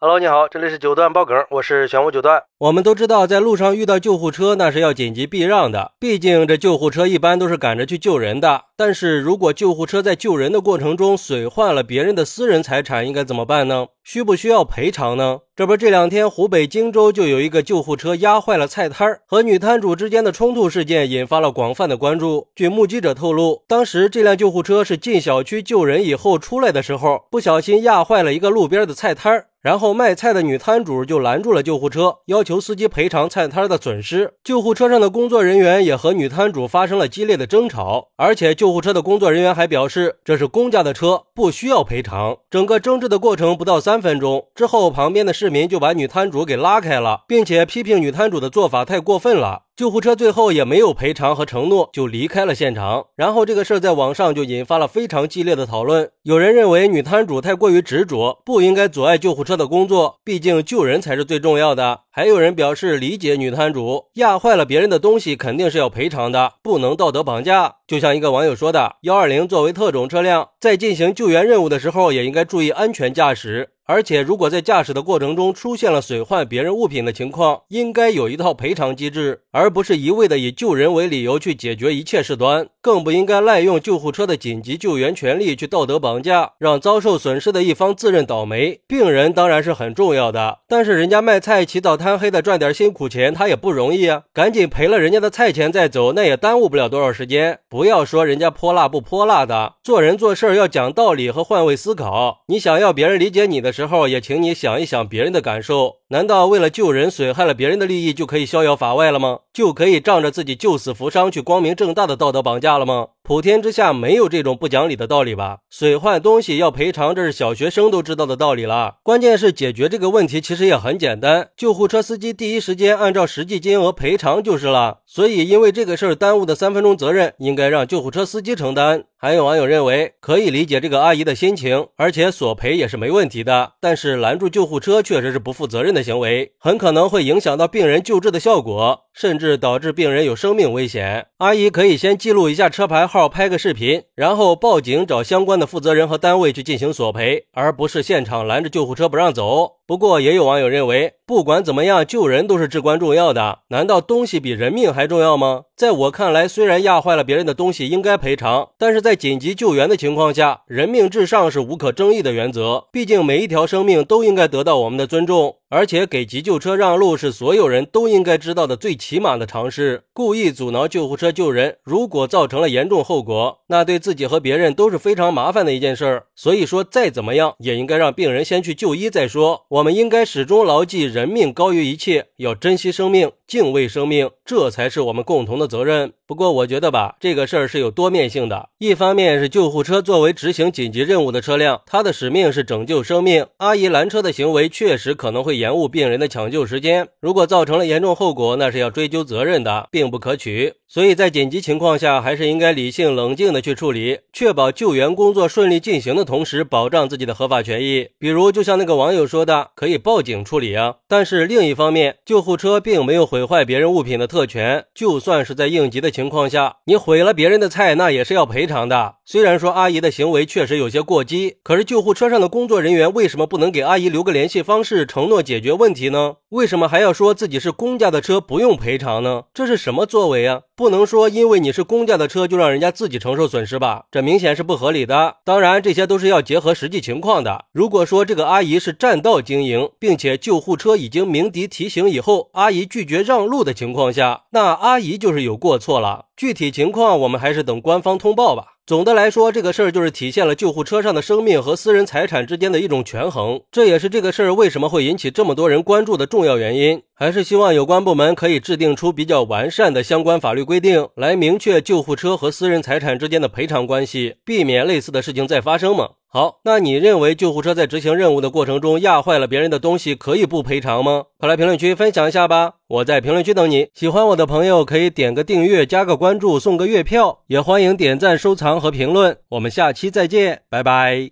Hello，你好，这里是九段爆梗，我是玄武九段。我们都知道，在路上遇到救护车，那是要紧急避让的，毕竟这救护车一般都是赶着去救人的。但是如果救护车在救人的过程中损坏了别人的私人财产，应该怎么办呢？需不需要赔偿呢？这不，这两天湖北荆州就有一个救护车压坏了菜摊儿，和女摊主之间的冲突事件引发了广泛的关注。据目击者透露，当时这辆救护车是进小区救人以后出来的时候，不小心压坏了一个路边的菜摊儿。然后卖菜的女摊主就拦住了救护车，要求司机赔偿菜摊的损失。救护车上的工作人员也和女摊主发生了激烈的争吵，而且救救护车的工作人员还表示这是公家的车，不需要赔偿。整个争执的过程不到三分钟之后，旁边的市民就把女摊主给拉开了，并且批评女摊主的做法太过分了。救护车最后也没有赔偿和承诺，就离开了现场。然后这个事儿在网上就引发了非常激烈的讨论。有人认为女摊主太过于执着，不应该阻碍救护车的工作，毕竟救人才是最重要的。还有人表示理解女摊主，压坏了别人的东西肯定是要赔偿的，不能道德绑架。就像一个网友说的：“幺二零作为特种车辆，在进行救援任务的时候，也应该注意安全驾驶。”而且，如果在驾驶的过程中出现了损坏别人物品的情况，应该有一套赔偿机制，而不是一味的以救人为理由去解决一切事端。更不应该滥用救护车的紧急救援权利去道德绑架，让遭受损失的一方自认倒霉。病人当然是很重要的，但是人家卖菜起早贪黑的赚点辛苦钱，他也不容易啊！赶紧赔了人家的菜钱再走，那也耽误不了多少时间。不要说人家泼辣不泼辣的，做人做事要讲道理和换位思考。你想要别人理解你的。时候也请你想一想别人的感受，难道为了救人损害了别人的利益就可以逍遥法外了吗？就可以仗着自己救死扶伤去光明正大的道德绑架了吗？普天之下没有这种不讲理的道理吧？损坏东西要赔偿，这是小学生都知道的道理了。关键是解决这个问题其实也很简单，救护车司机第一时间按照实际金额赔偿就是了。所以因为这个事儿耽误的三分钟责任，应该让救护车司机承担。还有网友认为可以理解这个阿姨的心情，而且索赔也是没问题的。但是拦住救护车确实是不负责任的的行为，很可能会影响到病人救治的效果，甚至导致病人有生命危险。阿姨可以先记录一下车牌号。拍个视频，然后报警找相关的负责人和单位去进行索赔，而不是现场拦着救护车不让走。不过，也有网友认为，不管怎么样，救人都是至关重要的。难道东西比人命还重要吗？在我看来，虽然压坏了别人的东西应该赔偿，但是在紧急救援的情况下，人命至上是无可争议的原则。毕竟每一条生命都应该得到我们的尊重，而且给急救车让路是所有人都应该知道的最起码的常识。故意阻挠救护车救人，如果造成了严重后果，那对自己和别人都是非常麻烦的一件事儿。所以说，再怎么样也应该让病人先去就医再说。我们应该始终牢记人命高于一切，要珍惜生命，敬畏生命，这才是我们共同的责任。不过我觉得吧，这个事儿是有多面性的。一方面是救护车作为执行紧急任务的车辆，它的使命是拯救生命。阿姨拦车的行为确实可能会延误病人的抢救时间，如果造成了严重后果，那是要追究责任的，并不可取。所以在紧急情况下，还是应该理性冷静的去处理，确保救援工作顺利进行的同时，保障自己的合法权益。比如，就像那个网友说的，可以报警处理啊。但是另一方面，救护车并没有毁坏别人物品的特权，就算是在应急的。情况下，你毁了别人的菜，那也是要赔偿的。虽然说阿姨的行为确实有些过激，可是救护车上的工作人员为什么不能给阿姨留个联系方式，承诺解决问题呢？为什么还要说自己是公家的车不用赔偿呢？这是什么作为啊？不能说因为你是公家的车就让人家自己承受损失吧？这明显是不合理的。当然，这些都是要结合实际情况的。如果说这个阿姨是占道经营，并且救护车已经鸣笛提醒以后，阿姨拒绝让路的情况下，那阿姨就是有过错了。具体情况我们还是等官方通报吧。总的来说，这个事儿就是体现了救护车上的生命和私人财产之间的一种权衡，这也是这个事儿为什么会引起这么多人关注的重要原因。还是希望有关部门可以制定出比较完善的相关法律规定，来明确救护车和私人财产之间的赔偿关系，避免类似的事情再发生嘛。好，那你认为救护车在执行任务的过程中压坏了别人的东西，可以不赔偿吗？快来评论区分享一下吧！我在评论区等你。喜欢我的朋友可以点个订阅、加个关注、送个月票，也欢迎点赞、收藏和评论。我们下期再见，拜拜。